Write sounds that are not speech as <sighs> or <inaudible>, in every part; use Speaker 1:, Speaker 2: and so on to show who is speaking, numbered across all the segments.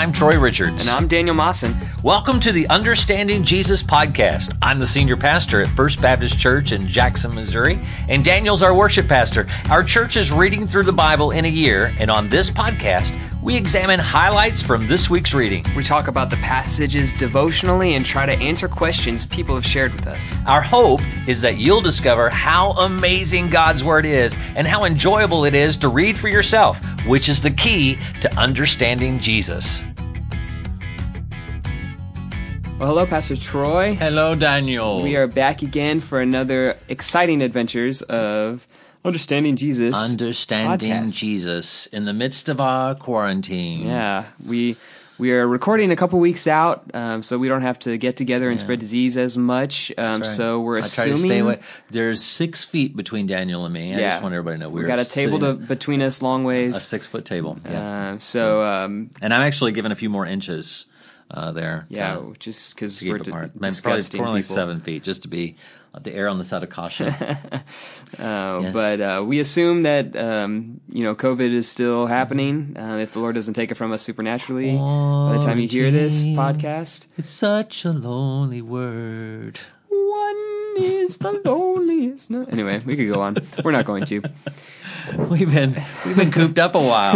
Speaker 1: I'm Troy Richards.
Speaker 2: And I'm Daniel Mawson.
Speaker 1: Welcome to the Understanding Jesus podcast. I'm the senior pastor at First Baptist Church in Jackson, Missouri, and Daniel's our worship pastor. Our church is reading through the Bible in a year, and on this podcast, we examine highlights from this week's reading.
Speaker 2: We talk about the passages devotionally and try to answer questions people have shared with us.
Speaker 1: Our hope is that you'll discover how amazing God's Word is and how enjoyable it is to read for yourself, which is the key to understanding Jesus.
Speaker 2: Well, hello, Pastor Troy.
Speaker 1: Hello, Daniel.
Speaker 2: We are back again for another exciting adventures of Understanding Jesus.
Speaker 1: Understanding
Speaker 2: podcast.
Speaker 1: Jesus in the midst of our quarantine.
Speaker 2: Yeah, we we are recording a couple weeks out, um, so we don't have to get together and
Speaker 1: Yeah.
Speaker 2: spread disease as much. Um,
Speaker 1: right.
Speaker 2: So we're
Speaker 1: I try to
Speaker 2: assuming
Speaker 1: stay away. There's six feet between Daniel and me. I
Speaker 2: Yeah.
Speaker 1: just want everybody to know
Speaker 2: we
Speaker 1: we're
Speaker 2: got a table to, between us, long ways.
Speaker 1: a six foot table. Yeah.
Speaker 2: Uh, so um,
Speaker 1: and I'm actually giving a few more inches uh, there.
Speaker 2: yeah,
Speaker 1: to,
Speaker 2: just because we're
Speaker 1: apart.
Speaker 2: d-
Speaker 1: Probably,
Speaker 2: disgusting
Speaker 1: probably like
Speaker 2: people.
Speaker 1: seven feet, just to be to err on the side of caution.
Speaker 2: Uh, <laughs>
Speaker 1: Yes.
Speaker 2: But uh, we assume that um, you know COVID is still happening. Uh, if the Lord doesn't take it from us supernaturally, by the time you hear this podcast,
Speaker 1: it's such a lonely word.
Speaker 2: one is the <laughs> loneliest. No, anyway, we could go on. We're not going to. <laughs>
Speaker 1: We've been we've been cooped up a while.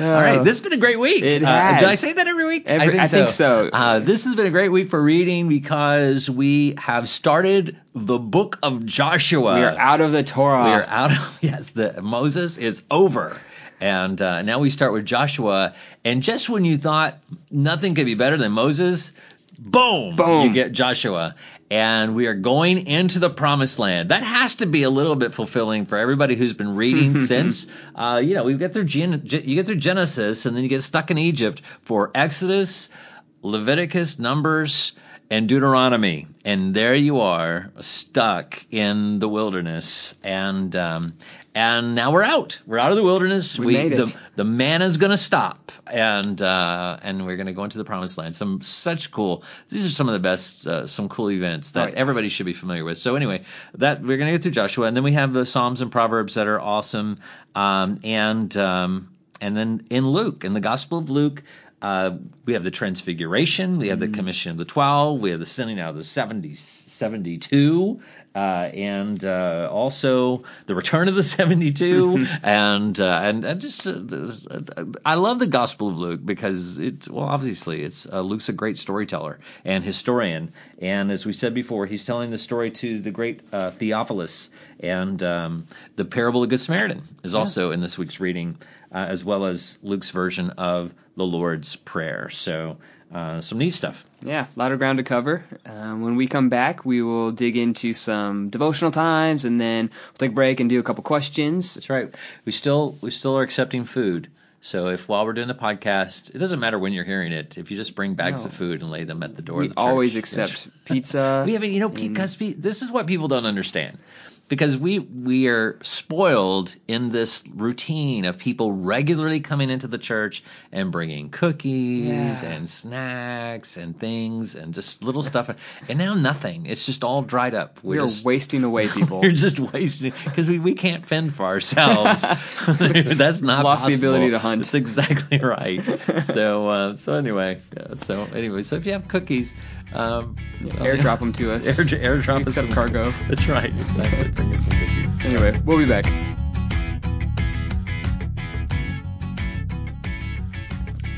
Speaker 1: All right, this has been a great week.
Speaker 2: It
Speaker 1: Uh,
Speaker 2: has.
Speaker 1: did I say that every week?
Speaker 2: Every- I think so.
Speaker 1: Uh, this has been a great week for reading because we have started the book of Joshua.
Speaker 2: we are out of the Torah.
Speaker 1: We are out of <laughs> yes. The Moses is over, and uh, now we start with Joshua. And just when you thought nothing could be better than Moses, boom,
Speaker 2: Boom.
Speaker 1: you get Joshua. And we are going into the promised land. That has to be a little bit fulfilling for everybody who's been reading <laughs> since. Uh, you know, we get through Gen- you get through Genesis, and then you get stuck in Egypt for Exodus, Leviticus, Numbers, and Deuteronomy, and there you are, stuck in the wilderness, and um, and now we're out. We're out of the wilderness.
Speaker 2: We made it.
Speaker 1: The, the manna's going to stop, and uh, and we're going to go into the promised land. Some such cool. These are some of the best, uh, some cool events that
Speaker 2: yeah.
Speaker 1: everybody should be familiar with. So anyway, that we're going to go through Joshua, and then we have the Psalms and Proverbs that are awesome, um, and um, and then in Luke, in the Gospel of Luke. Uh, we have the transfiguration, we have the commission of the 12, we have the sending out of the 70, 72, uh, and uh, also the return of the 72, <laughs> and, uh, and and just uh, uh, I love the Gospel of Luke because it's well obviously it's uh, Luke's a great storyteller and historian, and as we said before, he's telling the story to the great uh, Theophilus, and um, the parable of the Good Samaritan is also in this week's reading, uh, as well as Luke's version of the Lord's Prayer. So uh, some neat stuff.
Speaker 2: Yeah, a lot of ground to cover. Um, when we come back, we will dig into some devotional times, and then we'll take a break and do a couple questions.
Speaker 1: That's right. We still we still are accepting food. So if while we're doing the podcast, it doesn't matter when you're hearing it. If you just bring bags
Speaker 2: No.
Speaker 1: of food and lay them at the door
Speaker 2: We
Speaker 1: of the church,
Speaker 2: always accept <laughs> pizza.
Speaker 1: We haven't, you know, because this is what people don't understand. Because we we are spoiled in this routine of people regularly coming into the church and bringing cookies
Speaker 2: Yeah.
Speaker 1: and snacks and things and just little stuff, and now nothing. It's just all dried up.
Speaker 2: we are
Speaker 1: just,
Speaker 2: wasting away, <laughs> people.
Speaker 1: We're just wasting because we, we can't fend for ourselves. <laughs> <laughs> That's not
Speaker 2: Lost the
Speaker 1: possible.
Speaker 2: ability to hunt.
Speaker 1: That's exactly right. so uh, so anyway, yeah, so anyway, so if you have cookies, um,
Speaker 2: Airdrop them to <laughs> us.
Speaker 1: Air, airdrop us some-
Speaker 2: cargo. <laughs>
Speaker 1: That's right. Exactly. Bring us some cookies.
Speaker 2: Anyway, we'll be back.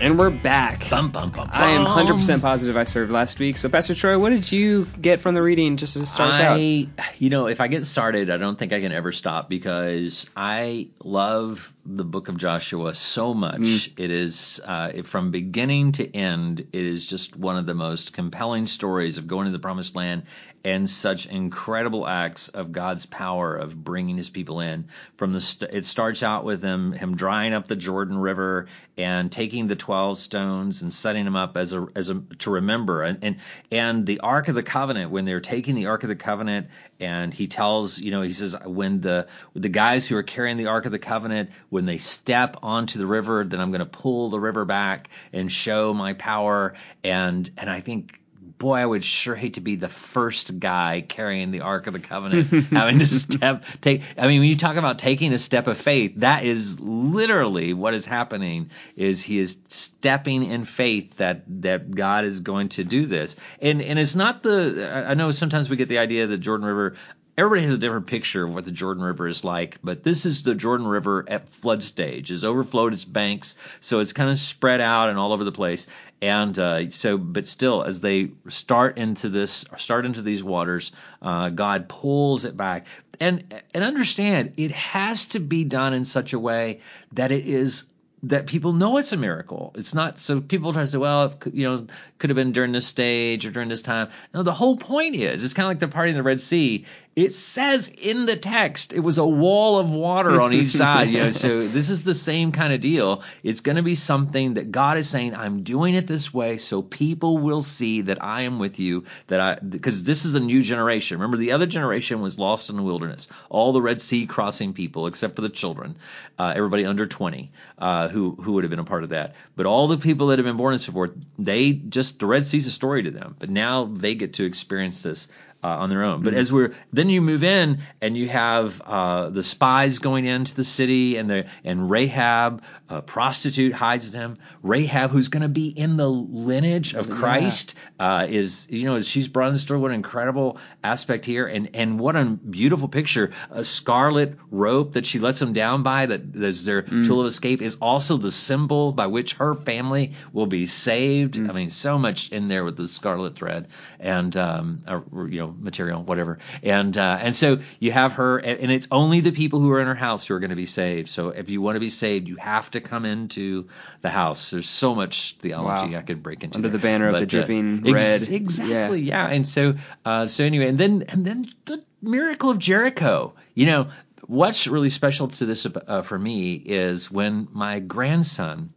Speaker 2: And we're back.
Speaker 1: Bum, bum, bum,
Speaker 2: I am 100% positive I served last week. So, Pastor Troy, what did you get from the reading just to start us out?
Speaker 1: You know, if I get started, I don't think I can ever stop because I love the book of Joshua so much.
Speaker 2: Mm.
Speaker 1: It is uh, it- from beginning to end. It is just one of the most compelling stories of going to the promised land and such incredible acts of God's power of bringing His people in. From the st- it starts out with him him drying up the Jordan River and taking the twelve stones and setting them up as a as a to remember. And and and the Ark of the Covenant when they're taking the Ark of the Covenant and he tells you know he says when the the guys who are carrying the Ark of the Covenant when they step onto the river then I'm going to pull the river back and show my power. And and I think boy, I would sure hate to be the first guy carrying the Ark of the Covenant, <laughs> having to step take. I mean, when you talk about taking a step of faith, that is literally what is happening. Is he is stepping in faith that that God is going to do this, and and it's not the. I know sometimes we get the idea that Jordan River everybody has a different picture of what the Jordan River is like, but this is the Jordan River at flood stage. It's overflowed its banks, so it's kind of spread out and all over the place. And uh, so, but still, as they start into this, start into these waters, uh, God pulls it back. And and understand, it has to be done in such a way that it is that people know it's a miracle. It's not so people try to say, well, you know, could have been during this stage or during this time. No, the whole point is, it's kind of like the party in the Red Sea. It says in the text it was a wall of water on each <laughs> side. You know, so this is the same kind of deal. It's going to be something that God is saying, I'm doing it this way so people will see that I am with you. That I because this is a new generation. Remember, the other generation was lost in the wilderness. All the Red Sea crossing people, except for the children, uh, everybody under 20, uh, who who would have been a part of that. But all the people that have been born and so forth, they just the Red Sea's a story to them. But now they get to experience this uh, on their own. But
Speaker 2: Mm-hmm.
Speaker 1: as we're then you move in and you have uh, the spies going into the city and the and Rahab, a prostitute hides them. Rahab, who's going to be in the lineage of Christ, uh, is you know she's brought in the story. What an incredible aspect here, and and what a beautiful picture. A scarlet rope that she lets them down by that is their
Speaker 2: Mm.
Speaker 1: tool of escape is also the symbol by which her family will be saved.
Speaker 2: Mm.
Speaker 1: I mean, so much in there with the scarlet thread and um, uh, you know material, whatever. And uh, and so you have her, and it's only the people who are in her house who are going to be saved. So if you want to be saved, you have to come into the house. There's so much theology
Speaker 2: Wow.
Speaker 1: I could break into
Speaker 2: Under
Speaker 1: there.
Speaker 2: the banner of the
Speaker 1: But, uh,
Speaker 2: dripping
Speaker 1: ex-
Speaker 2: red.
Speaker 1: Exactly, yeah. And so uh, so anyway, and then and then the miracle of Jericho. You know what's really special to this uh, for me is when my grandson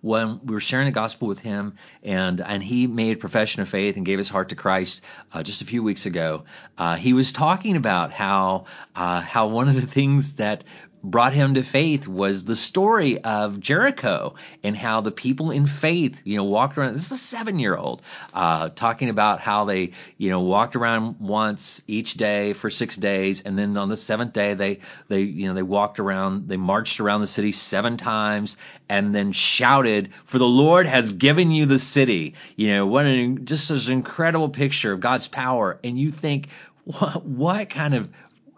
Speaker 1: when we were sharing the gospel with him and and he made profession of faith and gave his heart to Christ uh, just a few weeks ago uh, he was talking about how uh, how one of the things that brought him to faith was the story of Jericho and how the people in faith, you know, walked around. This is a seven year old uh, talking about how they, you know, walked around once each day for six days, and then on the seventh day they they you know they walked around, they marched around the city seven times, and then shouted, "For the Lord has given you the city." You know, what an just an incredible picture of God's power, and you think, what what kind of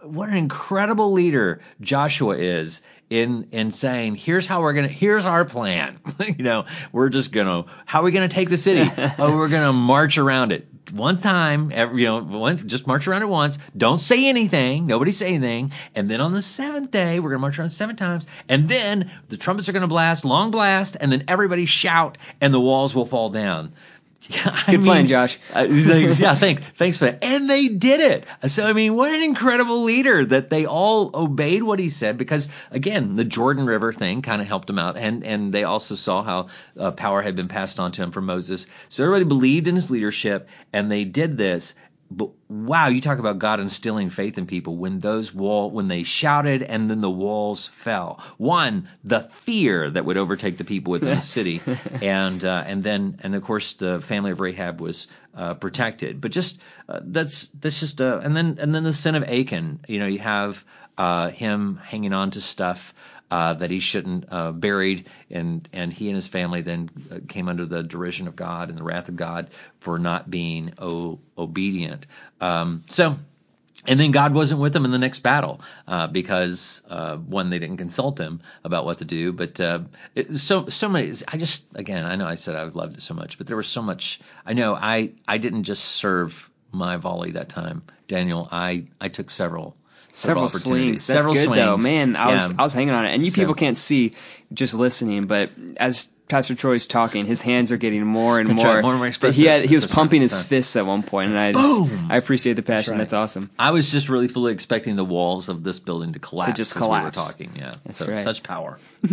Speaker 1: what an incredible leader Joshua is in in saying here's how we're gonna here's our plan. <laughs> You know we're just gonna how are we gonna take the city? <laughs> Oh we're gonna march around it. One time every you know once just march around it once. Don't say anything. Nobody say anything. And then on the seventh day we're gonna march around seven times. And then the trumpets are gonna blast long blast and then everybody shout and the walls will fall down <laughs> yeah, I
Speaker 2: Good plan, Josh. <laughs>
Speaker 1: uh, like, <laughs> yeah, thanks, thanks for that. And they did it. So I mean, what an incredible leader that they all obeyed what he said because again, the Jordan River thing kind of helped him out, and and they also saw how uh, power had been passed on to him from Moses. So everybody believed in his leadership, and they did this. But wow, you talk about God instilling faith in people when those wall when they shouted and then the walls fell. One, the fear that would overtake the people within the city, <laughs> and uh, and then and of course the family of Rahab was uh, protected. But just uh, that's that's just uh, and then and then the sin of Achan. You know, you have uh, him hanging on to stuff uh, that he shouldn't uh, buried, and and he and his family then uh, came under the derision of God and the wrath of God for not being o- obedient. Um, so. And then God wasn't with them in the next battle uh, because uh, one they didn't consult him about what to do. But uh, it, so so many. I just again I know I said I loved it so much, but there was so much. I know I I didn't just serve my volley that time, Daniel. I I took several
Speaker 2: Several swings. That's
Speaker 1: several
Speaker 2: good
Speaker 1: swings.
Speaker 2: though, man. I was
Speaker 1: Yeah.
Speaker 2: I was hanging on it, and you
Speaker 1: So-
Speaker 2: people can't see just listening, but as Pastor Troy's talking, his hands are getting more and more.
Speaker 1: more and more expressive.
Speaker 2: He had he was
Speaker 1: That's
Speaker 2: pumping his fists at one point, and I just, I appreciate the passion.
Speaker 1: right.
Speaker 2: That's awesome.
Speaker 1: I was just really fully expecting the walls of this building to collapse To
Speaker 2: just
Speaker 1: as we were talking. Yeah,
Speaker 2: That's
Speaker 1: so,
Speaker 2: right.
Speaker 1: such power. <laughs>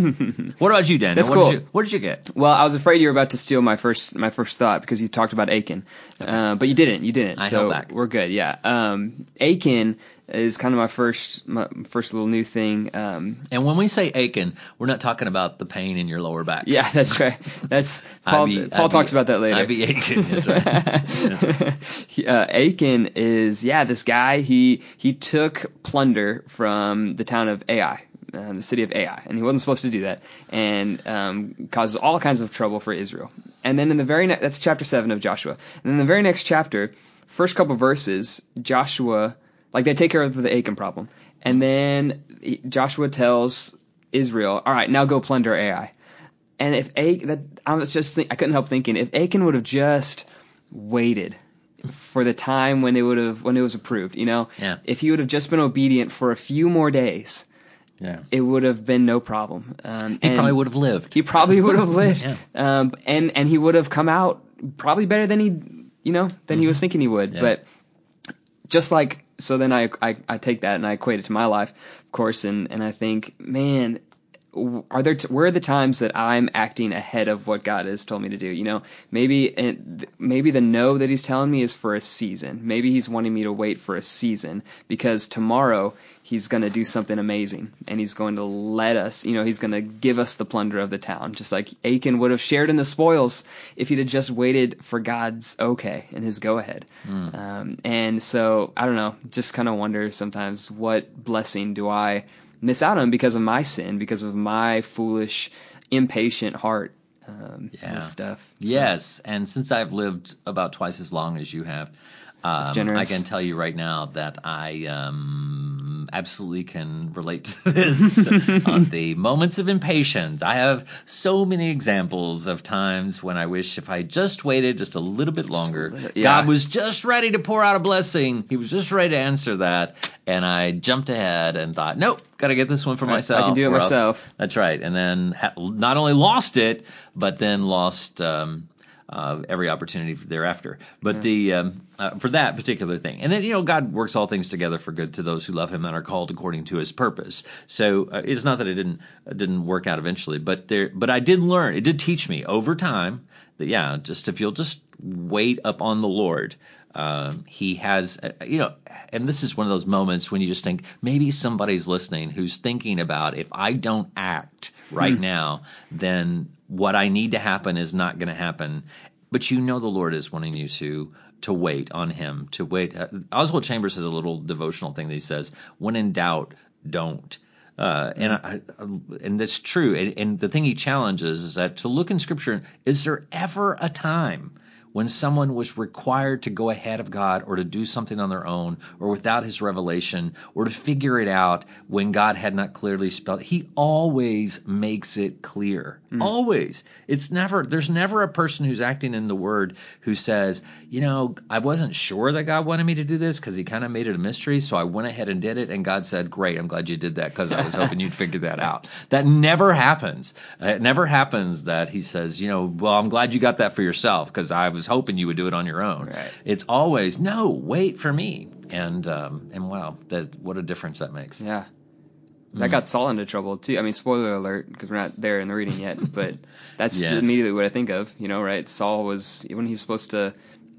Speaker 1: what about you, Daniel?
Speaker 2: That's
Speaker 1: what
Speaker 2: cool.
Speaker 1: Did you, what did you get?
Speaker 2: Well, I was afraid you were about to steal my first my first thought because you talked about Achan, uh, but you didn't. You didn't.
Speaker 1: I
Speaker 2: so
Speaker 1: held back.
Speaker 2: we're good. Yeah. Um, Achan is kind of my first my first little new thing. Um,
Speaker 1: And when we say Achan, we're not talking about the pain in your lower back.
Speaker 2: yeah, that's right. That's <laughs> Paul.
Speaker 1: Be-
Speaker 2: Paul
Speaker 1: I
Speaker 2: talks
Speaker 1: be-
Speaker 2: about that later.
Speaker 1: I be Achan. That's right. <laughs>
Speaker 2: He- uh, Achan is yeah this guy he he took plunder from the town of Ai, uh, the city of Ai, and he wasn't supposed to do that, and um, causes all kinds of trouble for Israel. And then in the very next that's chapter seven of Joshua, and then in the very next chapter, first couple verses, Joshua like they take care of the Achan problem, and then he- Joshua tells Israel, all right, now go plunder Ai. And if Achan, that I was just think, I couldn't help thinking if Achan would have just waited for the time when it would have when it was approved, you know,
Speaker 1: Yeah.
Speaker 2: if he would have just been obedient for a few more days,
Speaker 1: Yeah.
Speaker 2: it would have been no problem. Um,
Speaker 1: He probably would have lived.
Speaker 2: He probably would have lived, <laughs>
Speaker 1: Yeah.
Speaker 2: um, and and he would have come out probably better than he, you know, than he was thinking he would.
Speaker 1: Mm-hmm. Yeah.
Speaker 2: But just like so then I, I I take that and I equate it to my life, of course, and and I think, man, are there t- where are the times that I'm acting ahead of what God has told me to do? You know, maybe it, maybe the no that He's telling me is for a season. Maybe He's wanting me to wait for a season because tomorrow He's going to do something amazing and He's going to let us. You know, He's going to give us the plunder of the town, just like Achan would have shared in the spoils if he'd have just waited for God's okay and His go ahead. Um, and so I don't know, just kind of wonder sometimes what blessing do I miss out on because of my sin, because of my foolish, impatient heart. Um,
Speaker 1: Yeah.
Speaker 2: stuff.
Speaker 1: Yes, and since I've lived about twice as long as you have, um, I can tell you right now that I um, absolutely can relate to this. <laughs> on the moments of impatience, I have so many examples of times when I wish if I just waited just a little bit longer,
Speaker 2: yeah.
Speaker 1: God was just ready to pour out a blessing. He was just ready to answer that, and I jumped ahead and thought, nope, got to get this one for
Speaker 2: Right, I can do it
Speaker 1: or else-
Speaker 2: myself.
Speaker 1: that's right. And then ha- not only lost it, but then lost um, uh, every opportunity thereafter. But the um, uh, for that particular thing, and then you know God works all things together for good to those who love Him and are called according to His purpose. So uh, it's not that it didn't it didn't work out eventually, but there but I did learn. It did teach me over time that yeah, just if you'll just wait upon the Lord. Um, he has, uh, you know, and this is one of those moments when you just think maybe somebody's listening who's thinking about if I don't act right now, then what I need to happen is not going to happen. But you know the Lord is wanting you to to wait on Him, to wait. Uh, Oswald Chambers has a little devotional thing that he says: "When in doubt, don't." Uh, and I, I- and that's true. And, and the thing he challenges is that to look in Scripture, is there ever a time when someone was required to go ahead of God or to do something on their own or without his revelation or to figure it out when God had not clearly spelled he always makes it clear. Mm. Always. It's never there's never a person who's acting in the word who says you know I wasn't sure that God wanted me to do this cuz he kind of made it a mystery so I went ahead and did it and God said great I'm glad you did that cuz I was hoping you'd figure that out. <laughs> That never happens. It never happens that he says you know well I'm glad you got that for yourself cuz I was hoping you would do it on your own
Speaker 2: Right.
Speaker 1: it's always no wait for me and um and wow that what a difference that makes
Speaker 2: Yeah.
Speaker 1: Mm.
Speaker 2: That got Saul into trouble too. I mean, spoiler alert, because we're not there in the reading yet, but <laughs> that's
Speaker 1: Yes.
Speaker 2: immediately what I think of. You know, right? Saul was when he's supposed to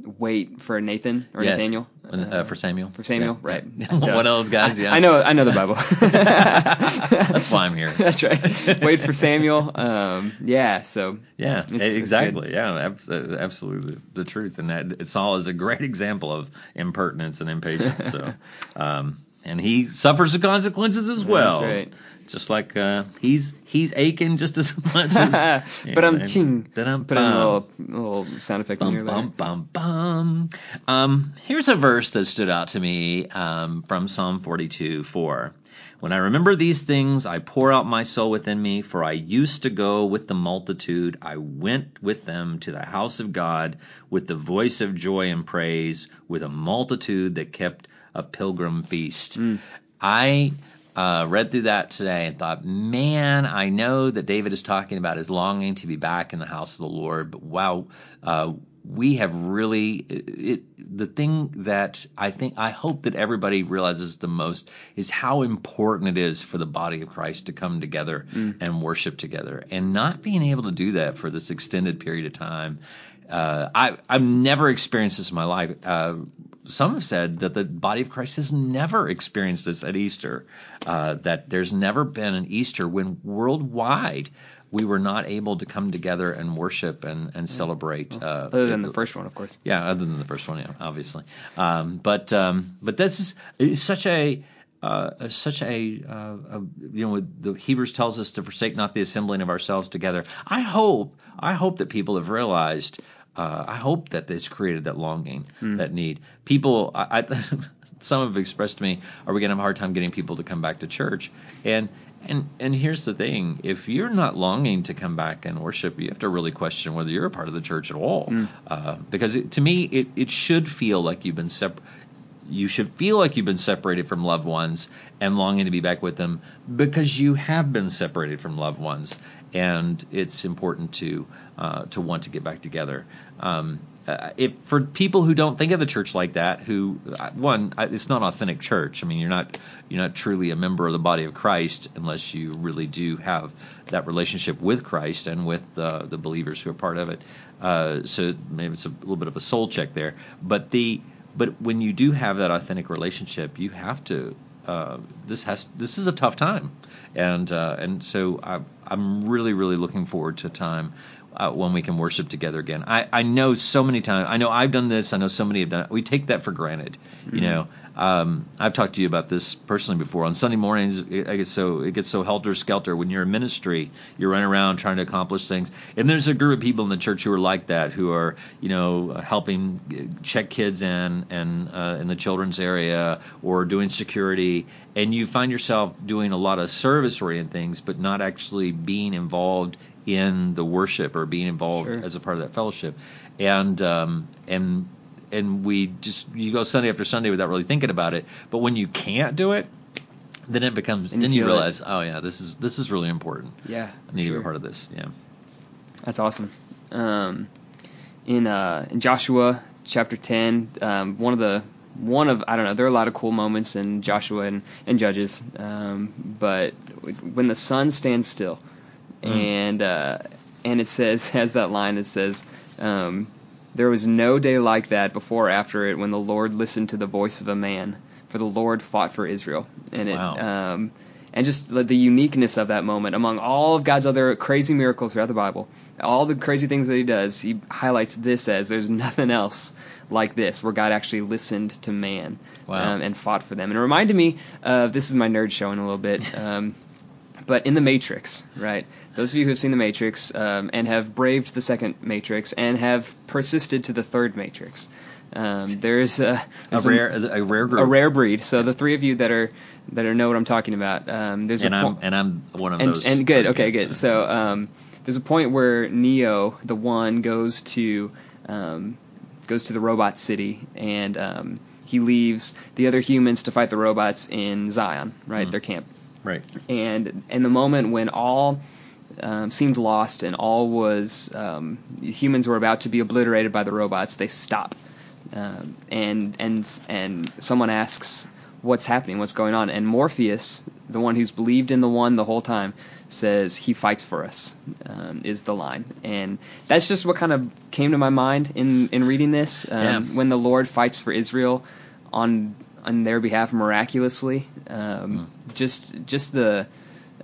Speaker 2: wait for Nathan or
Speaker 1: yes.
Speaker 2: Nathaniel
Speaker 1: uh, for Samuel
Speaker 2: for Samuel,
Speaker 1: Yeah,
Speaker 2: right?
Speaker 1: yeah. <laughs> One of those guys yeah
Speaker 2: I know, I know the Bible. <laughs> <laughs>
Speaker 1: that's why I'm here
Speaker 2: That's right. Wait for Samuel. Um, yeah. So
Speaker 1: Yeah,
Speaker 2: It's- it's
Speaker 1: exactly. Yeah, abs- uh, absolutely the truth. And that Saul is a great example of impertinence and impatience. So, um, and he suffers the consequences as well.
Speaker 2: right.
Speaker 1: Just like uh, he's he's aching just as <laughs> much as. <laughs>
Speaker 2: but I'm ching. Put in a little, little sound effect
Speaker 1: Bum,
Speaker 2: there.
Speaker 1: bum, bum, bum. Um, here's a verse that stood out to me um, from Psalm 42 4. When I remember these things, I pour out my soul within me, for I used to go with the multitude. I went with them to the house of God with the voice of joy and praise, with a multitude that kept a pilgrim feast. I uh, read through that today and thought, man, I know that David is talking about his longing to be back in the house of the Lord, but wow, uh, we have really it, the thing that I think I hope that everybody realizes the most is how important it is for the body of Christ to come together and worship together, and not being able to do that for this extended period of time. Uh, I I've never experienced this in my life. Uh, some have said that the body of Christ has never experienced this at Easter. Uh, that there's never been an Easter when worldwide we were not able to come together and worship and, and celebrate. Uh,
Speaker 2: Other than the first one, of course.
Speaker 1: yeah, other than the first one, yeah, obviously. Um, but um, but this is such a uh, such a, uh, a you know the Hebrews tells us to forsake not the assembling of ourselves together. I hope I hope that people have realized. Uh, I hope that this created that longing, that need. People, I, I <laughs> some have expressed to me, are we going to have a hard time getting people to come back to church? And and and here's the thing: if you're not longing to come back and worship, you have to really question whether you're a part of the church at all. Uh, because it, to me, it it should feel like you've been separated. You should feel like you've been separated from loved ones and longing to be back with them because you have been separated from loved ones, and it's important to uh, to want to get back together. Um, uh, if for people who don't think of the church like that, who uh, one, it's not authentic church. I mean, you're not you're not truly a member of the body of Christ unless you really do have that relationship with Christ and with uh, the believers who are part of it. Uh, so maybe it's a little bit of a soul check there. But the but when you do have that authentic relationship, you have to. Uh, this has this is a tough time, and uh, and so I, I'm really really looking forward to time uh, when we can worship together again. I, I know so many times. I know I've done this. I know so many have done. it. We take that for granted. You know, um, I've talked to you about this personally before. On Sunday mornings, it, I get so it gets so helter skelter when you're in ministry. You're running around trying to accomplish things, and there's a group of people in the church who are like that, who are you know helping check kids in and uh, in the children's area or doing security, and you find yourself doing a lot of service oriented things, but not actually being involved in the worship or being involved
Speaker 2: Sure.
Speaker 1: as a part of that fellowship, and um, and and we just you go Sunday after Sunday without really thinking about it. But when you can't do it, then it becomes
Speaker 2: And
Speaker 1: then
Speaker 2: you
Speaker 1: you
Speaker 2: feel it.
Speaker 1: realize, oh yeah, this is this is really important.
Speaker 2: Yeah.
Speaker 1: I need to be a part of this. Yeah.
Speaker 2: That's awesome. Um, in uh, in Joshua chapter ten, um, one of the one of I don't know. There are a lot of cool moments in Joshua and, and Judges, um, but when the sun stands still, and uh, and it says <laughs> has that line. that says. Um, there was no day like that before or after it when the Lord listened to the voice of a man, for the Lord fought for Israel. And it
Speaker 1: Wow.
Speaker 2: um, and just the, the uniqueness of that moment among all of God's other crazy miracles throughout the Bible, all the crazy things that He does, He highlights this as there's nothing else like this where God actually listened to man
Speaker 1: Wow.
Speaker 2: um, and fought for them. And it reminded me of this is my nerd showing a little bit. Um, but in the Matrix, right? Those of you who have seen the Matrix um, and have braved the second Matrix and have persisted to the third Matrix, um, there's a,
Speaker 1: A rare a rare group.
Speaker 2: a rare breed. So the three of you that are that are know what I'm talking about. Um, there's
Speaker 1: and
Speaker 2: a
Speaker 1: I'm
Speaker 2: po-
Speaker 1: and I'm one of
Speaker 2: and,
Speaker 1: those.
Speaker 2: and good. Okay, good. So um, there's a point where Neo, the one, goes to um, goes to the robot city, and um, he leaves the other humans to fight the robots in Zion, right? Their camp.
Speaker 1: Right.
Speaker 2: And in the moment when all um, seemed lost and all was um, humans were about to be obliterated by the robots, they stop, um, and and and someone asks, "What's happening? What's going on?" And Morpheus, the one who's believed in the one the whole time, says, "He fights for us," um, is the line, and that's just what kind of came to my mind in in reading this. Um,
Speaker 1: Yeah.
Speaker 2: When the Lord fights for Israel on on their behalf miraculously, um, just just the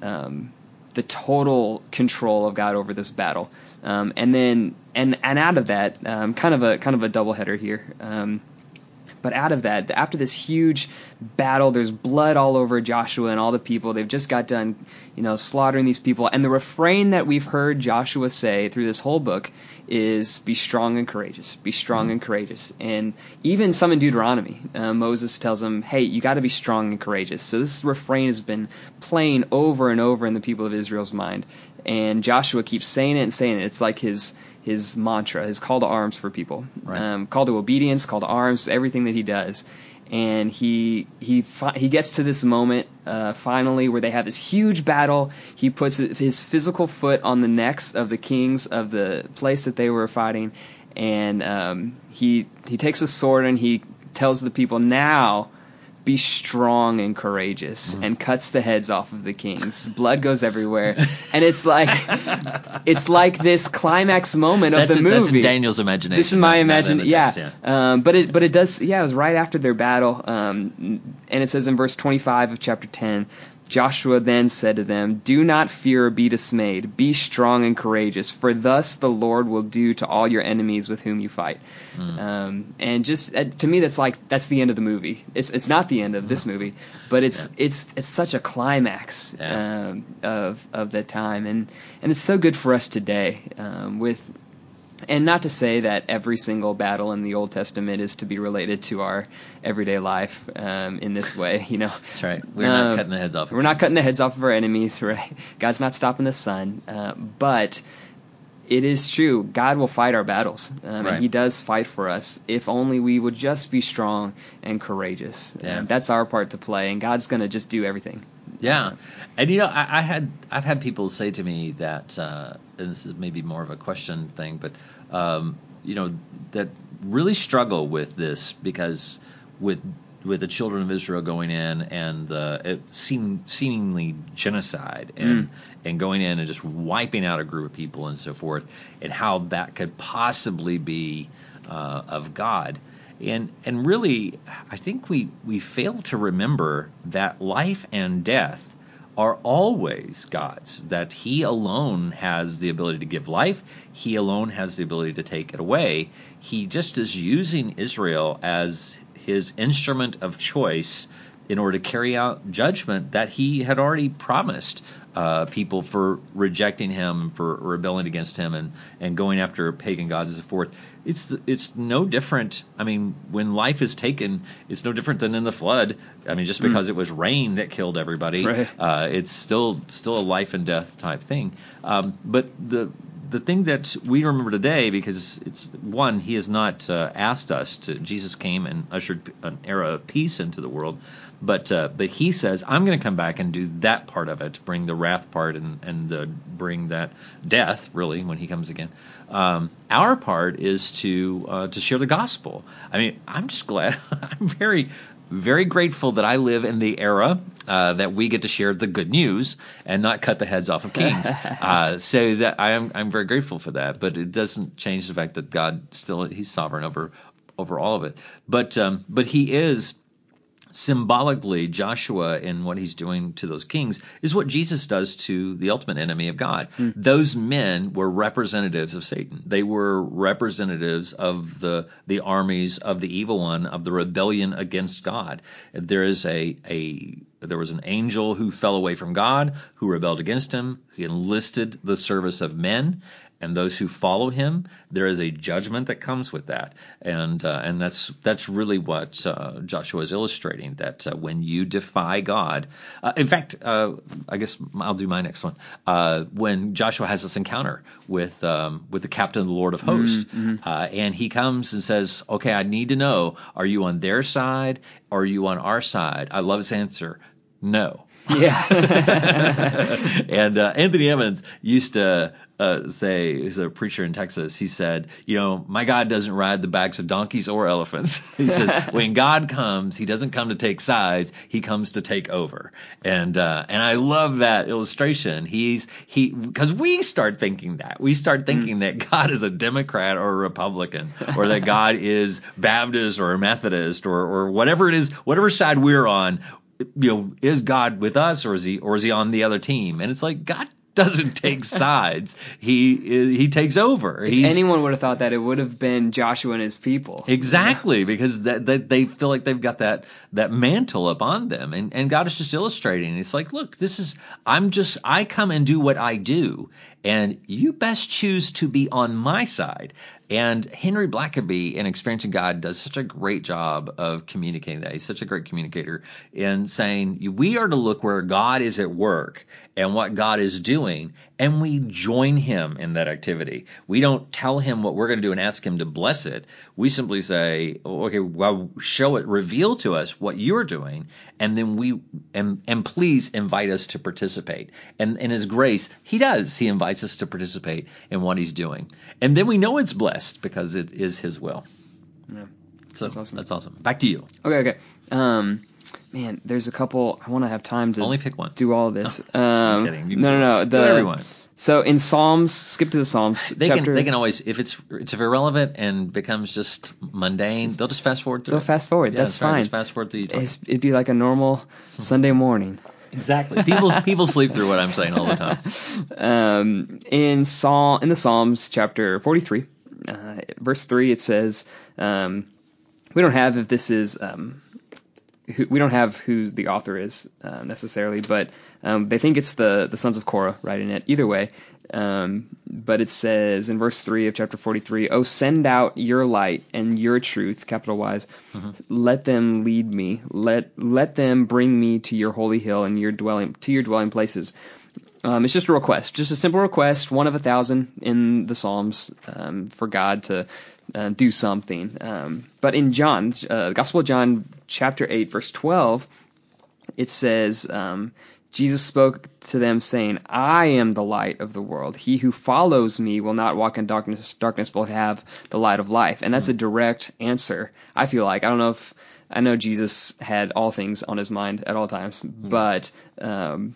Speaker 2: um, the total control of God over this battle, um, and then and and out of that, um, kind of a kind of a double header here. But out of that, after this huge battle, there's blood all over Joshua and all the people. They've just got done, you know, slaughtering these people. And the refrain that we've heard Joshua say through this whole book is "Be strong and courageous. Be strong and courageous." And even some in Deuteronomy, uh, Moses tells them, "Hey, you got to be strong and courageous." So this refrain has been playing over and over in the people of Israel's mind. And Joshua keeps saying it and saying it. It's like his his mantra, his call to arms for people,
Speaker 1: Right.
Speaker 2: um, call to obedience, call to arms, everything that he does. And he he fi- he gets to this moment uh, finally where they have this huge battle. He puts his physical foot on the necks of the kings of the place that they were fighting, and um, he he takes a sword and he tells the people now be strong and courageous and cuts the heads off of the kings. Blood goes everywhere. And it's like <laughs> it's like this climax moment of
Speaker 1: That's,
Speaker 2: the
Speaker 1: that's
Speaker 2: movie.
Speaker 1: Daniel's imagination.
Speaker 2: this is my
Speaker 1: in
Speaker 2: imagine yeah, Um, but it but it does yeah it was right after their battle. Um, and it says in verse 25 of chapter 10 Joshua then said to them, Do not fear or be dismayed. Be strong and courageous, for thus the Lord will do to all your enemies with whom you fight.
Speaker 1: Hmm.
Speaker 2: Um, and just uh, to me, that's like that's the end of the movie. It's it's not the end of this movie, but it's it's it's such a climax
Speaker 1: Yeah.
Speaker 2: um, of of the time, and and it's so good for us today um, with and not to say that every single battle in the Old Testament is to be related to our everyday life um, in this way. You know,
Speaker 1: That's right. We're not
Speaker 2: Um,
Speaker 1: cutting the heads off. of
Speaker 2: we're not cutting the heads off of our enemies, <laughs> right? God's not stopping the sun, uh, but it is true. God will fight our battles, um,
Speaker 1: Right.
Speaker 2: and He does fight for us if only we would just be strong and courageous.
Speaker 1: Yeah.
Speaker 2: Um, that's our part to play, and God's going to just do everything.
Speaker 1: Yeah, and you know, I, I had I've had people say to me that, uh, and this is maybe more of a question thing, but um, you know, that really struggle with this because with with the children of Israel going in and uh, it seem, seemingly genocide and and going in and just wiping out a group of people and so forth, and how that could possibly be uh, of God. And and really, I think we we fail to remember that life and death are always God's. That He alone has the ability to give life. He alone has the ability to take it away. He just is using Israel as His instrument of choice in order to carry out judgment that He had already promised uh, people for rejecting Him, for rebelling against Him, and and going after pagan gods and so forth. It's it's no different. I mean, when life is taken, it's no different than in the flood. I mean, just because it was rain that killed everybody,
Speaker 2: Right.
Speaker 1: uh, it's still still a life and death type thing. Um, but the the thing that we remember today, because it's one, he has not uh, asked us to. Jesus came and ushered an era of peace into the world, but uh, but he says, I'm going to come back and do that part of it, bring the wrath part and and uh, bring that death really when he comes again. Um, our part is to uh, to share the gospel. I mean, I'm just glad. <laughs> I'm very very grateful that I live in the era uh, that we get to share the good news and not cut the heads off of kings. <laughs> uh, so that I am I'm very grateful for that. But it doesn't change the fact that God still He's sovereign over over all of it. But um, but He is symbolically Joshua and what he's doing to those kings is what Jesus does to the ultimate enemy of God. Hmm. Those men were representatives of Satan. They were representatives of the the armies of the evil one of the rebellion against God. There is a a there was an angel who fell away from God, who rebelled against him. He enlisted the service of men, and those who follow him. There is a judgment that comes with that, and uh, and that's that's really what uh, Joshua is illustrating. That uh, when you defy God, uh, in fact, uh, I guess I'll do my next one. Uh, when Joshua has this encounter with um, with the captain of the Lord of Hosts, uh, and he comes and says, "Okay, I need to know: Are you on their side? Or are you on our side?" I love his answer. No.
Speaker 2: Yeah. <laughs>
Speaker 1: and uh, Anthony Evans used to uh, say, he's a preacher in Texas. He said, "You know, my God doesn't ride the backs of donkeys or elephants." <laughs> he said, <laughs> "When God comes, He doesn't come to take sides; He comes to take over." And uh, and I love that illustration. He's he because we start thinking that we start thinking that God is a Democrat or a Republican, or that God is Baptist or Methodist or or whatever it is, whatever side we're on you know, is God with us or is he or is he on the other team? And it's like God doesn't take <laughs> sides. He he takes over. He's,
Speaker 2: Anyone would have thought that it would have been Joshua and his people.
Speaker 1: Exactly, because that, that they feel like they've got that that mantle upon them, and and God is just illustrating. It's like, look, this is I'm just I come and do what I do, and you best choose to be on my side. And Henry Blackaby in Experiencing God does such a great job of communicating that. He's such a great communicator in saying we are to look where God is at work and what God is doing, and we join Him in that activity. We don't tell Him what we're going to do and ask Him to bless it. We simply say, okay, well, show it, reveal to us what you're doing, and then we and and please invite us to participate. And in His grace, He does. He invites us to participate in what He's doing, and then we know it's blessed because it is His will.
Speaker 2: Yeah.
Speaker 1: So
Speaker 2: That's awesome.
Speaker 1: That's awesome. Back to you.
Speaker 2: Okay, okay. Um, man, there's a couple. I want to have time to
Speaker 1: Only pick one.
Speaker 2: do all of this. <laughs> um,
Speaker 1: kidding. You
Speaker 2: no, no, no. The,
Speaker 1: want.
Speaker 2: So in Psalms, skip to the Psalms. <sighs>
Speaker 1: They
Speaker 2: chapter,
Speaker 1: can they can always if it's it's irrelevant and becomes just mundane, they'll just fast forward through.
Speaker 2: They'll
Speaker 1: it.
Speaker 2: fast forward.
Speaker 1: Yeah,
Speaker 2: That's
Speaker 1: right,
Speaker 2: fine.
Speaker 1: Just fast forward through
Speaker 2: it'd be like a normal Sunday morning.
Speaker 1: Exactly. People <laughs> people sleep through what I'm saying all the time. <laughs>
Speaker 2: um, in Psalm in the Psalms chapter 43, uh, verse three, it says, um, "We don't have if this is um, who, we don't have who the author is uh, necessarily, but um, they think it's the the sons of Korah writing it. Either way." Um, but it says in verse 3 of chapter 43, Oh, send out your light and your truth, capital Y's. Let them lead me. Let, let them bring me to your holy hill and your dwelling, to your dwelling places. Um, it's just a request, just a simple request, one of a thousand in the Psalms um, for God to uh, do something. Um, but in John, uh, Gospel of John, chapter 8, verse 12, it says, um, Jesus spoke to them saying, I am the light of the world. He who follows me will not walk in darkness, darkness, but have the light of life. And that's a direct answer. I feel like, I don't know if, I know Jesus had all things on his mind at all times, but, um,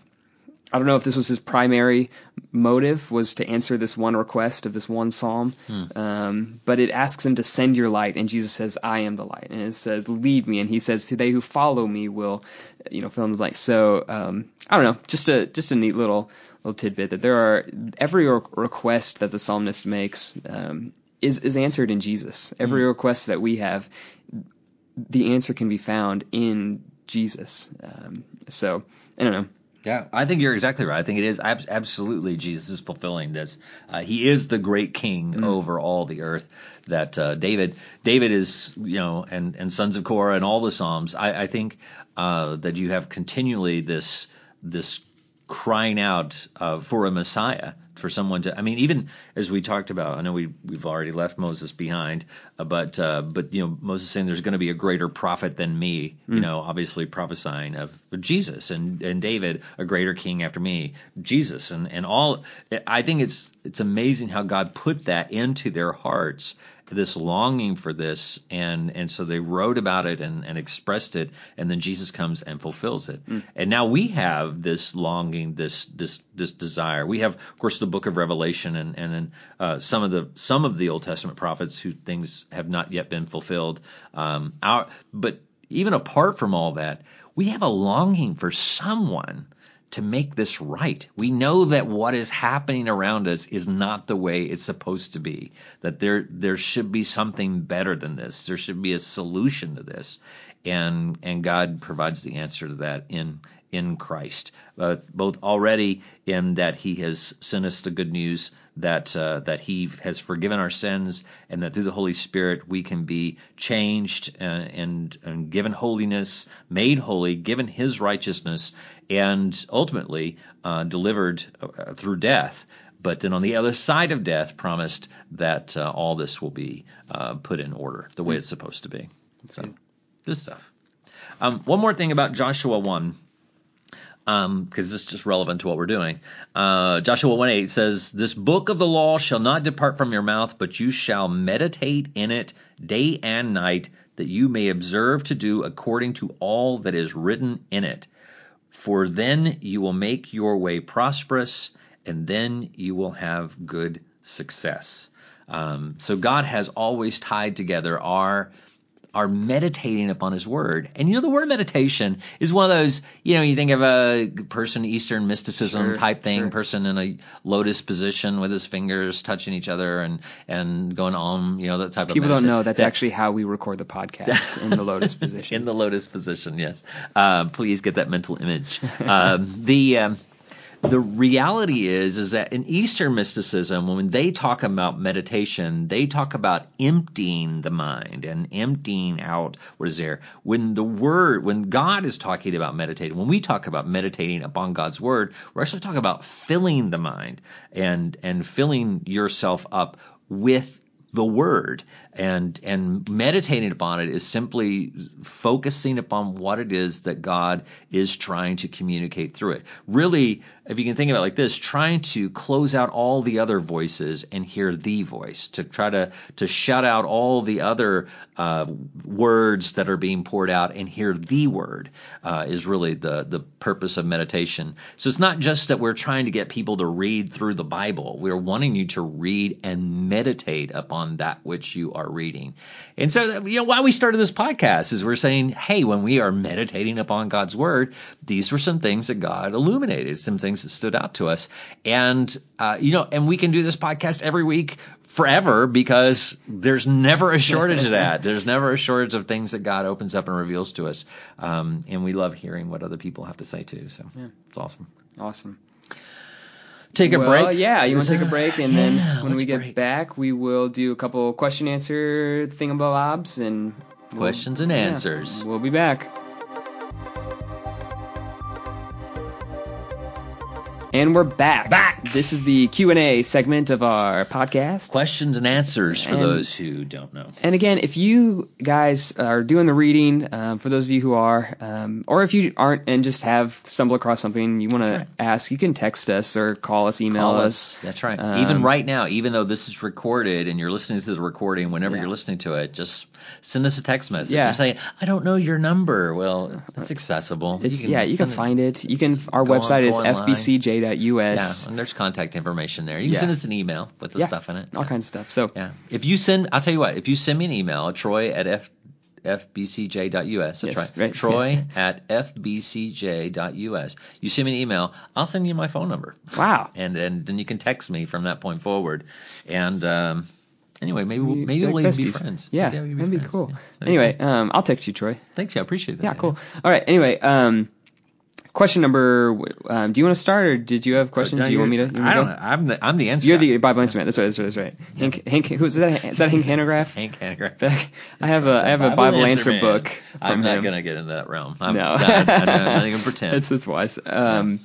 Speaker 2: I don't know if this was his primary motive was to answer this one request of this one psalm, um, but it asks him to send your light, and Jesus says, "I am the light," and it says, "Lead me," and he says, "To they who follow me will, you know, fill in the blank." So um, I don't know, just a just a neat little little tidbit that there are every re- request that the psalmist makes um, is is answered in Jesus. Every request that we have, the answer can be found in Jesus. Um, so I don't know.
Speaker 1: Yeah, I think you're exactly right. I think it is ab- absolutely Jesus is fulfilling this. Uh, he is the great King over all the earth. That uh, David, David is, you know, and and sons of Korah and all the Psalms. I, I think uh, that you have continually this this crying out uh, for a Messiah, for someone to. I mean, even as we talked about, I know we we've already left Moses behind, uh, but uh, but you know Moses saying there's going to be a greater prophet than me. You know, obviously prophesying of Jesus and and David, a greater king after me, Jesus, and and all. I think it's it's amazing how God put that into their hearts this longing for this and and so they wrote about it and, and expressed it and then Jesus comes and fulfills it. And now we have this longing this this this desire. We have of course the book of Revelation and and then uh, some of the some of the Old Testament prophets who things have not yet been fulfilled. Um, our but even apart from all that we have a longing for someone to make this right. We know that what is happening around us is not the way it's supposed to be. That there there should be something better than this. There should be a solution to this, and and God provides the answer to that in in Christ, uh, both already in that He has sent us the good news that uh, that He has forgiven our sins, and that through the Holy Spirit we can be changed and, and, and given holiness, made holy, given His righteousness, and ultimately uh, delivered uh, through death. But then on the other side of death, promised that uh, all this will be uh, put in order the way it's supposed to be. So, good stuff. Um, one more thing about Joshua 1 because this is just relevant to what we're doing. Uh, Joshua 1 8 says, This book of the law shall not depart from your mouth, but you shall meditate in it day and night, that you may observe to do according to all that is written in it. For then you will make your way prosperous, and then you will have good success. Um, so God has always tied together our are meditating upon his word. And you know, the word meditation is one of those, you know, you think of a person, Eastern mysticism
Speaker 2: Sure,
Speaker 1: type thing,
Speaker 2: sure.
Speaker 1: person in a lotus position with his fingers touching each other and, and going on, you know, that type
Speaker 2: People
Speaker 1: of
Speaker 2: People
Speaker 1: don't
Speaker 2: know that's
Speaker 1: That-
Speaker 2: actually how we record the podcast in the lotus <laughs> position.
Speaker 1: in the lotus position, yes. Um, please get that mental image. Um, the um, the reality is is that in Eastern mysticism, when they talk about meditation, they talk about emptying the mind and emptying out what is there. When the word, when God is talking about meditating, when we talk about meditating upon God's word, we're actually talking about filling the mind and and filling yourself up with the word and and meditating upon it is simply focusing upon what it is that God is trying to communicate through it. Really, if you can think about it like this, trying to close out all the other voices and hear the voice, to try to to shut out all the other uh, words that are being poured out and hear the word uh, is really the the purpose of meditation. So it's not just that we're trying to get people to read through the Bible. We're wanting you to read and meditate upon that which you are reading. And so, you know, why we started this podcast is we're saying, hey, when we are meditating upon God's word, these were some things that God illuminated, some things that stood out to us. And, uh, you know, and we can do this podcast every week forever because there's never a shortage of that. There's never a shortage of things that God opens up and reveals to us. Um, and we love hearing what other people have to say too. So yeah. it's awesome.
Speaker 2: Awesome.
Speaker 1: Take a
Speaker 2: well,
Speaker 1: break.
Speaker 2: Yeah, you want to take a break, and then when we get
Speaker 1: break.
Speaker 2: back, we will do a couple question answer thingamabobs and we'll-
Speaker 1: Questions and
Speaker 2: yeah,
Speaker 1: answers.
Speaker 2: We'll be back. And we're back.
Speaker 1: Back.
Speaker 2: This is the Q and A segment of our podcast.
Speaker 1: Questions and answers for
Speaker 2: And-
Speaker 1: those who don't know.
Speaker 2: And again, if you guys are doing the reading, um, for those of you who are, um, or if you aren't and just have stumbled across something you want to
Speaker 1: right.
Speaker 2: ask, you can text us or call us, email
Speaker 1: Call
Speaker 2: us.
Speaker 1: That's right.
Speaker 2: Um,
Speaker 1: even right now, even though this is recorded and you're listening to the recording, whenever
Speaker 2: Yeah.
Speaker 1: you're listening to it, just send us a text message.
Speaker 2: Yeah.
Speaker 1: You're saying, I don't know your number. Well, it's accessible.
Speaker 2: It's, yeah, you can
Speaker 1: it-
Speaker 2: find it. You can. Our
Speaker 1: Go on-
Speaker 2: website is
Speaker 1: go
Speaker 2: fbcj.us.
Speaker 1: Yeah, and there's contact information there. You can
Speaker 2: Yeah.
Speaker 1: send us an email with the
Speaker 2: Yeah,
Speaker 1: stuff in it.
Speaker 2: all kinds of stuff. So
Speaker 1: Yeah. If you send, I'll tell you what, if you send me an email, Troy at f, fbcj.us, that's
Speaker 2: Yes,
Speaker 1: right.
Speaker 2: right.
Speaker 1: Troy <laughs> at fbcj.us. You send me an email, I'll send you my phone number.
Speaker 2: wow.
Speaker 1: And, and then you can text me from that point forward. And, um, anyway, maybe we'll, maybe
Speaker 2: Like
Speaker 1: we'll even be friends.
Speaker 2: Yeah,
Speaker 1: Maybe we'll
Speaker 2: that'd be cool.
Speaker 1: Yeah, that'd be
Speaker 2: anyway,
Speaker 1: cool.
Speaker 2: um, I'll text you, Troy.
Speaker 1: thanks. I appreciate that.
Speaker 2: Yeah, cool. All right. Anyway, um, question number. Um, do you want to start, or did you have questions? Do you want me to? want
Speaker 1: I
Speaker 2: me to
Speaker 1: don't
Speaker 2: go?
Speaker 1: know. I'm the, I'm the answer.
Speaker 2: You're
Speaker 1: guy.
Speaker 2: the Bible answer man. That's right. That's right. That's right. Hank. Hank. Who's that? Is that Hank Hanegraaff?
Speaker 1: Hank Hanegraaff.
Speaker 2: I have a I have a Bible answer
Speaker 1: man.
Speaker 2: book
Speaker 1: I'm not
Speaker 2: him.
Speaker 1: gonna get into that realm. I'm
Speaker 2: No.
Speaker 1: not, I'm not, even <laughs> pretend.
Speaker 2: That's that's wise. Um,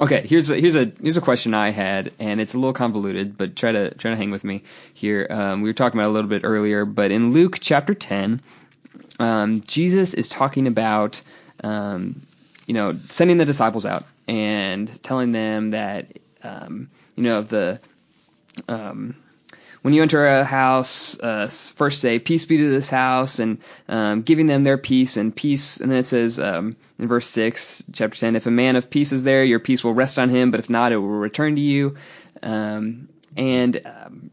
Speaker 2: okay, here's a, here's a here's a question I had, and it's a little convoluted, but try to try to hang with me here. Um, we were talking about it a little bit earlier, but in Luke chapter 10, um, Jesus is talking about um, you know sending the disciples out and telling them that um, you know of the um, when you enter a house, uh, first say, Peace be to this house, and um, giving them their peace and peace. And then it says um, in verse 6, chapter 10, If a man of peace is there, your peace will rest on him, but if not, it will return to you. Um, and um,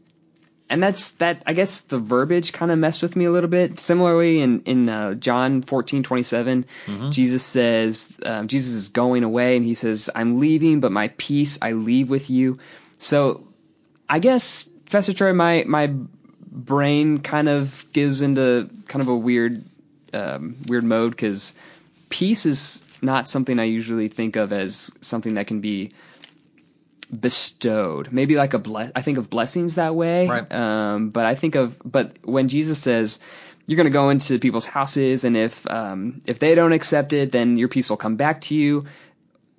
Speaker 2: and that's that. I guess the verbiage kind of messed with me a little bit. Similarly, in in uh, John fourteen twenty Jesus says um, Jesus is going away, and he says, "I'm leaving, but my peace I leave with you." So, I guess Professor Troy, my my brain kind of gives into kind of a weird um, weird mode because peace is not something I usually think of as something that can be bestowed. Maybe like a bless. I think of blessings that way.
Speaker 1: Right.
Speaker 2: Um, but I think of but when Jesus says you're going to go into people's houses, and if um, if they don't accept it, then your peace will come back to you.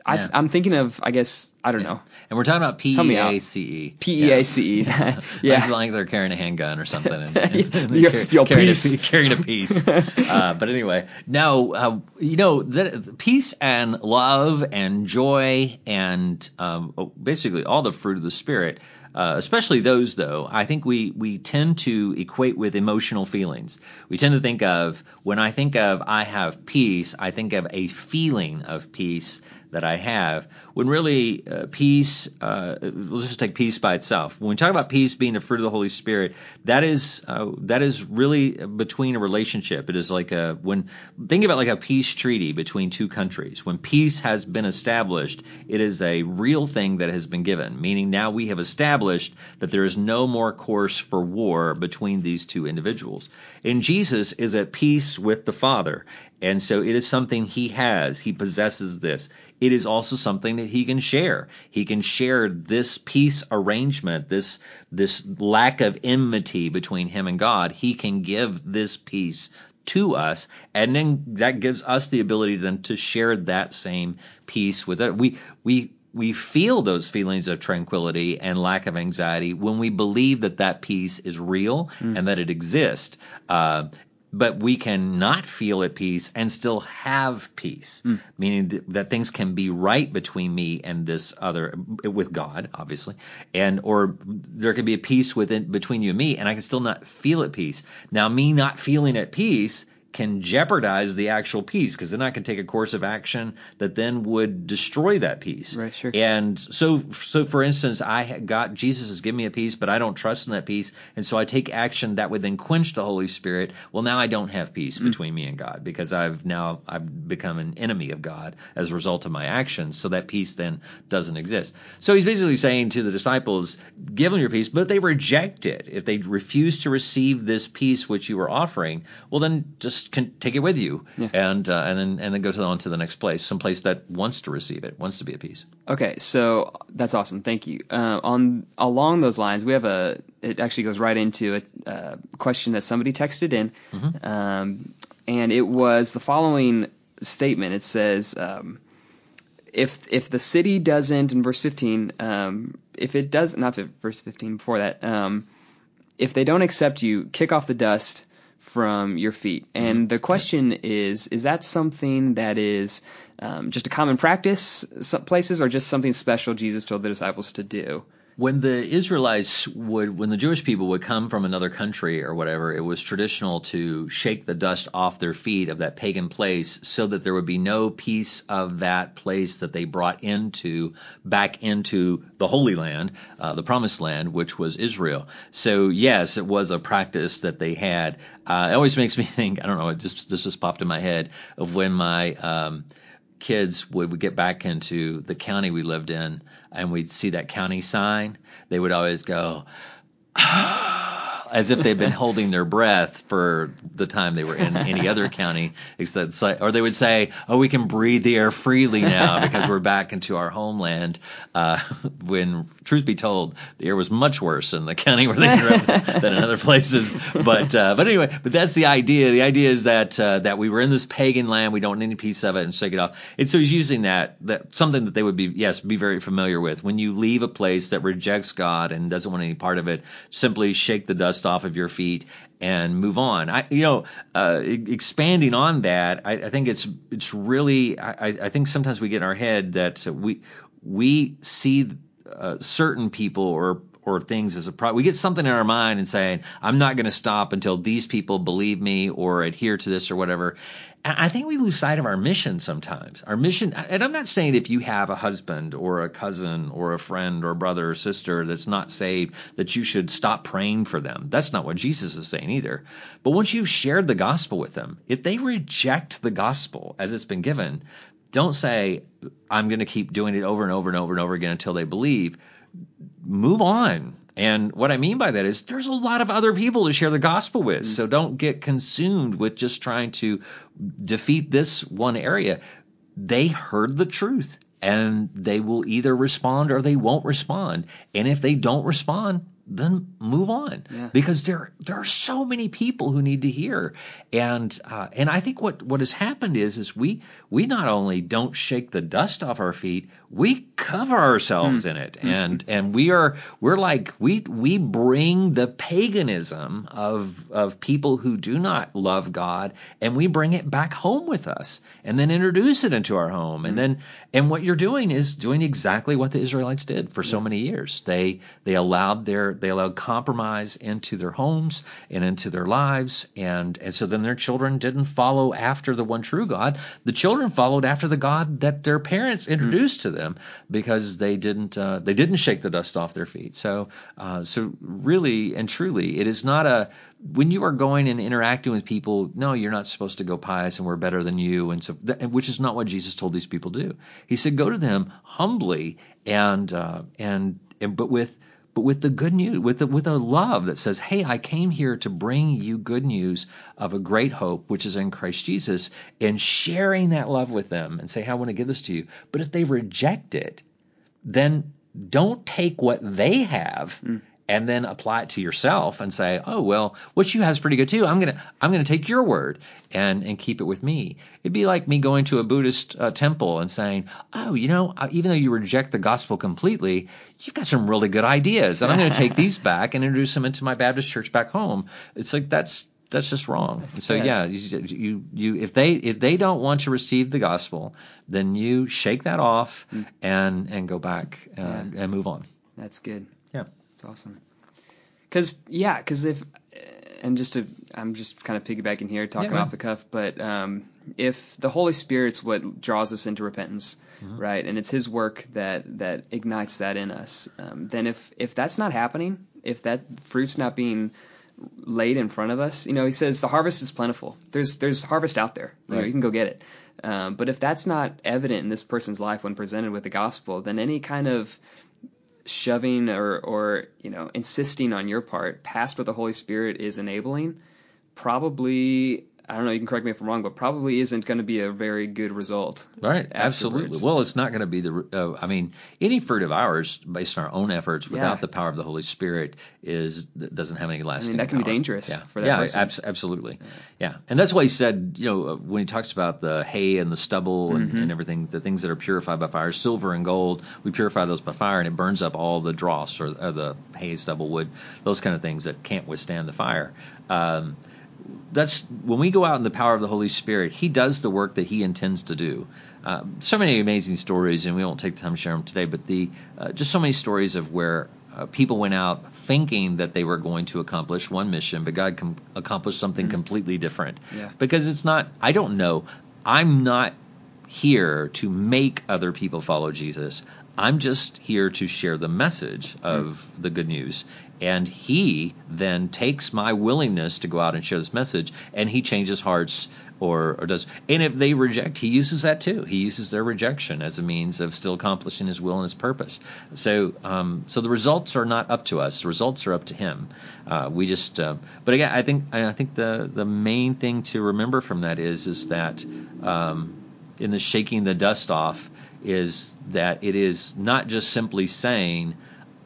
Speaker 2: I, I'm thinking of, I guess, I don't know,
Speaker 1: and we're talking about P E. A C E.
Speaker 2: P E A C E. <laughs>
Speaker 1: Like,
Speaker 2: Yeah.
Speaker 1: like they're carrying a handgun or something. And, <laughs> and
Speaker 2: Your- your
Speaker 1: carrying,
Speaker 2: piece.
Speaker 1: A, carrying a piece. <laughs> uh, but anyway, now uh, you know that peace and love and joy and um, basically all the fruit of the spirit. Uh, especially those, though, I think we we tend to equate with emotional feelings. We tend to think of when I think of I have peace, I think of a feeling of peace that I have. When really uh, peace, uh, let's just take peace by itself. When we talk about peace being the fruit of the Holy Spirit, that is uh, that is really between a relationship. It is like a when think about like a peace treaty between two countries. When peace has been established, it is a real thing that has been given. Meaning now we have established that there is no more course for war between these two individuals. And Jesus is at peace with the Father. And so it is something he has. He possesses this. It is also something that he can share. He can share this peace arrangement, this this lack of enmity between him and God. He can give this peace to us, and then that gives us the ability then to share that same peace with it. We we we feel those feelings of tranquility and lack of anxiety when we believe that that peace is real and that it exists. Uh, but we can not feel at peace and still have peace, hmm. meaning th- that things can be right between me and this other, with God, obviously, and or there can be a peace within between you and me, and I can still not feel at peace. Now, me not feeling at peace can jeopardize the actual peace because then I can take a course of action that then would destroy that peace.
Speaker 2: Right, sure.
Speaker 1: And so, so for instance, I got Jesus has given me a peace, but I don't trust in that peace, and so I take action that would then quench the Holy Spirit. Well, now I don't have peace mm. between me and God because I've now I've become an enemy of God as a result of my actions. So that peace then doesn't exist. So he's basically saying to the disciples, "Give them your peace," but they reject it. If they refuse to receive this peace which you are offering, well, then just can take it with you, and uh, and then and then go to on to the next place, some place that wants to receive it, wants to be at peace.
Speaker 2: Okay, so that's awesome. Thank you. Uh, on along those lines, we have a. It actually goes right into a, uh question that somebody texted in, um, and it was the following statement. It says, um, "If if the city doesn't," in verse fifteen, um, if it does not verse fifteen before that, um, if they don't accept you, kick off the dust from your feet. And the question is, is that something that is um, just a common practice places or just something special Jesus told the disciples to do?
Speaker 1: When the Israelites would, when the Jewish people would come from another country or whatever, it was traditional to shake the dust off their feet of that pagan place so that there would be no piece of that place that they brought into, back into the Holy Land, uh, the Promised Land, which was Israel. So yes, it was a practice that they had. Uh, it always makes me <laughs> think, I don't know, it just, this just popped in my head of when my, um, kids would, would get back into the county we lived in and we'd see that county sign, they would always go, as if they've been <laughs> holding their breath for the time they were in any other <laughs> county, except, or they would say, "Oh, we can breathe the air freely now <laughs> because we're back into our homeland." Uh, when, truth be told, the air was much worse in the county where they grew up than in other places. But, uh, but anyway, but that's the idea. The idea is that uh, that we were in this pagan land, we don't need any piece of it, and shake it off. And so he's using that that something that they would be yes be very familiar with. When you leave a place that rejects God and doesn't want any part of it, simply shake the dust off of your feet and move on. I, you know, uh, expanding on that, I, I think it's it's really. I, I think sometimes we get in our head that we we see uh, certain people or or things as a problem. We get something in our mind and saying, I'm not going to stop until these people believe me or adhere to this or whatever. I think we lose sight of our mission sometimes. Our mission, and I'm not saying if you have a husband or a cousin or a friend or brother or sister that's not saved, that you should stop praying for them. That's not what Jesus is saying either. But once you've shared the gospel with them, if they reject the gospel as it's been given, don't say, I'm going to keep doing it over and over and over and over again until they believe move on. And what I mean by that is there's a lot of other people to share the gospel with. Mm-hmm. So don't get consumed with just trying to defeat this one area. They heard the truth and they will either respond or they won't respond. And if they don't respond, then move on.
Speaker 2: Yeah.
Speaker 1: because there there are so many people who need to hear. And uh, and I think what what has happened is is we we not only don't shake the dust off our feet we cover ourselves hmm. in it. Hmm. And and we are we're like we we bring the paganism of of people who do not love God and we bring it back home with us and then introduce it into our home. And hmm. then and what you're doing is doing exactly what the Israelites did for so many years. They they allowed their they allowed compromise into their homes and into their lives. And and so then their children didn't follow after the one true God. The children followed after the God that their parents introduced to them because they didn't uh, they didn't shake the dust off their feet. So uh, so really and truly it is not a when you are going and interacting with people no you're not supposed to go pious and we're better than you. And so that, which is not what Jesus told these people to do. He said go to them humbly and uh, and and but with but with the good news, with the, with a love that says, "Hey, I came here to bring you good news of a great hope, which is in Christ Jesus," and sharing that love with them, and say, "Hey, I want to give this to you." But if they reject it, then don't take what they have mm. And then apply it to yourself and say, "Oh well, what you have is pretty good too. I'm gonna I'm gonna take your word and and keep it with me." It'd be like me going to a Buddhist uh, temple and saying, "Oh, you know, uh, even though you reject the gospel completely, you've got some really good ideas, and I'm going to take these <laughs> back and introduce them into my Baptist church back home." It's like that's that's just wrong. That's so bad. yeah, you, you, you if they if they don't want to receive the gospel, then you shake that off mm. and and go back uh, yeah. and move on.
Speaker 2: That's good.
Speaker 1: Yeah.
Speaker 2: Awesome. Cause yeah, cause if and just to I'm just kind of piggybacking here, talking yeah, off the cuff, but um, if the Holy Spirit's what draws us into repentance, mm-hmm. right, and it's His work that that ignites that in us, um, then if if that's not happening, if that fruit's not being laid in front of us, you know, He says the harvest is plentiful. There's there's harvest out there. You right. know, you can go get it. Um, but if that's not evident in this person's life when presented with the gospel, then any kind of shoving or or you know insisting on your part past what the Holy Spirit is enabling probably I don't know. You can correct me if I'm wrong, but probably isn't going to be a very good result.
Speaker 1: Right. Afterwards. Absolutely. Well, it's not going to be the. Uh, I mean, any fruit of ours, based on our own efforts, without yeah. the power of the Holy Spirit, is doesn't have any lasting. I
Speaker 2: mean, that can
Speaker 1: power.
Speaker 2: be dangerous.
Speaker 1: Yeah.
Speaker 2: For that
Speaker 1: yeah.
Speaker 2: Abs-
Speaker 1: absolutely. Yeah. yeah. And that's why he said, you know, when he talks about the hay and the stubble and, mm-hmm. and everything, the things that are purified by fire, silver and gold, we purify those by fire, and it burns up all the dross or, or the hay, stubble, wood, those kind of things that can't withstand the fire. Um, that's when we go out in the power of the Holy Spirit, He does the work that He intends to do. Uh, so many amazing stories, and we won't take the time to share them today, but the uh, just so many stories of where uh, people went out thinking that they were going to accomplish one mission, but God com- accomplished something mm-hmm. completely different.
Speaker 2: Yeah.
Speaker 1: Because it's not. I don't know. I'm not here to make other people follow Jesus. I'm just here to share the message of the good news. And he then takes my willingness to go out and share this message and he changes hearts or, or does. And if they reject, he uses that too. He uses their rejection as a means of still accomplishing his will and his purpose. So, um, so the results are not up to us. The results are up to him. Uh, we just, uh, but again, I think, I think the, the main thing to remember from that is, is that, um, in the shaking the dust off, is that it is not just simply saying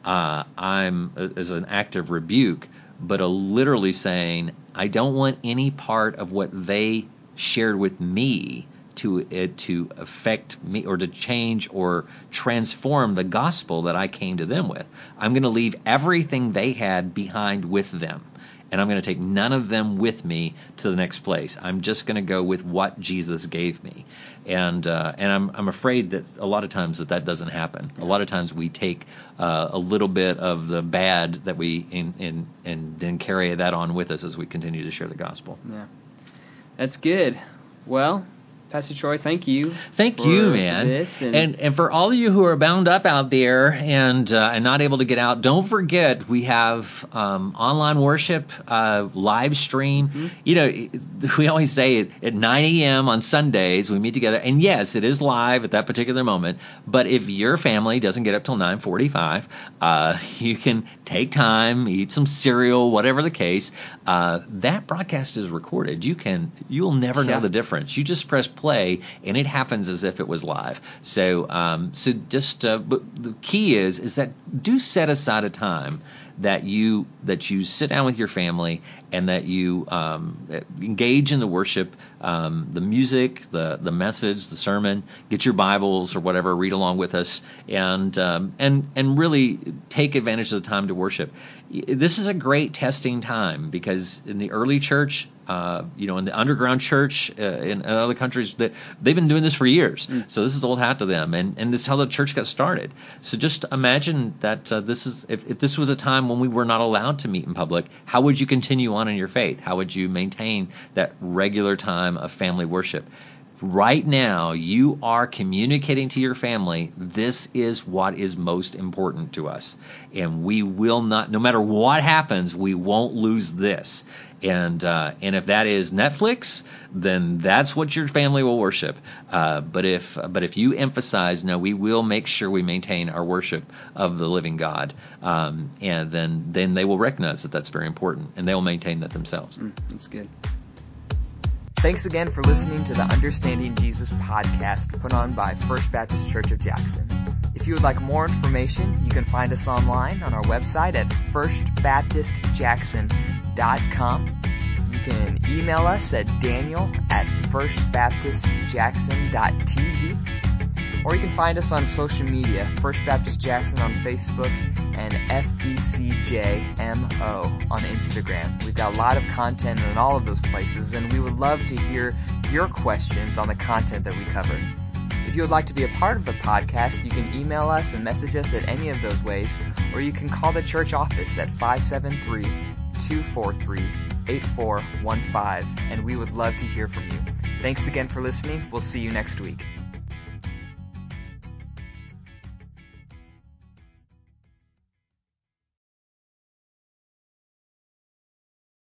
Speaker 1: uh, I'm uh, as an act of rebuke, but a literally saying I don't want any part of what they shared with me to uh, to affect me or to change or transform the gospel that I came to them with. I'm going to leave everything they had behind with them and I'm going to take none of them with me to the next place. I'm just going to go with what Jesus gave me, and uh, and I'm I'm afraid that a lot of times that that doesn't happen. A lot of times we take uh, a little bit of the bad that we in, in and then carry that on with us as we continue to share the gospel.
Speaker 2: Yeah, that's good. Well, Pastor Troy, thank you.
Speaker 1: Thank you, man.
Speaker 2: And,
Speaker 1: and, and for all of you who are bound up out there and uh, and not able to get out, don't forget we have um, online worship uh, live stream. Mm-hmm. You know, <laughs> we always say at 9 a.m. on Sundays we meet together, and yes, it is live at that particular moment. But if your family doesn't get up till 9:45, uh, <laughs> you can take time, eat some cereal, whatever the case. Uh, that broadcast is recorded. You can you'll never yeah. know the difference. You just press play, and it happens as if it was live. So, um, so just, uh, but the key is, is that do set aside a time that you that you sit down with your family and that you um, engage in the worship, um, the music, the the message, the sermon. Get your Bibles or whatever, read along with us, and um, and and really take advantage of the time to worship. This is a great testing time because in the early church, uh, you know, in the underground church uh, in, in, other countries, that they've been doing this for years. Mm. So this is old hat to them, and and this is how the church got started. So just imagine that uh, this is if, if this was a time when we were not allowed to meet in public, how would you continue on in your faith? How would you maintain that regular time of family worship? Right now, you are communicating to your family, this is what is most important to us. And we will not, no matter what happens, we won't lose this. And uh, and if that is Netflix, then that's what your family will worship. Uh, but if but if you emphasize, no, we will make sure we maintain our worship of the living God, um, and then then they will recognize that that's very important, and they will maintain that themselves.
Speaker 2: Mm, that's good. Thanks again for listening to the Understanding Jesus podcast put on by First Baptist Church of Jackson If you would like more information, you can find us online on our website at firstbaptistjackson.com. You can email us at daniel at firstbaptistjackson.tv. Or you can find us on social media, First Baptist Jackson on Facebook and FBCJMO on Instagram. We've got a lot of content in all of those places, and we would love to hear your questions on the content that we cover. If you would like to be a part of the podcast, you can email us and message us at any of those ways, or you can call the church office at 573 243 8415, and we would love to hear from you. Thanks again for listening. We'll see you next week.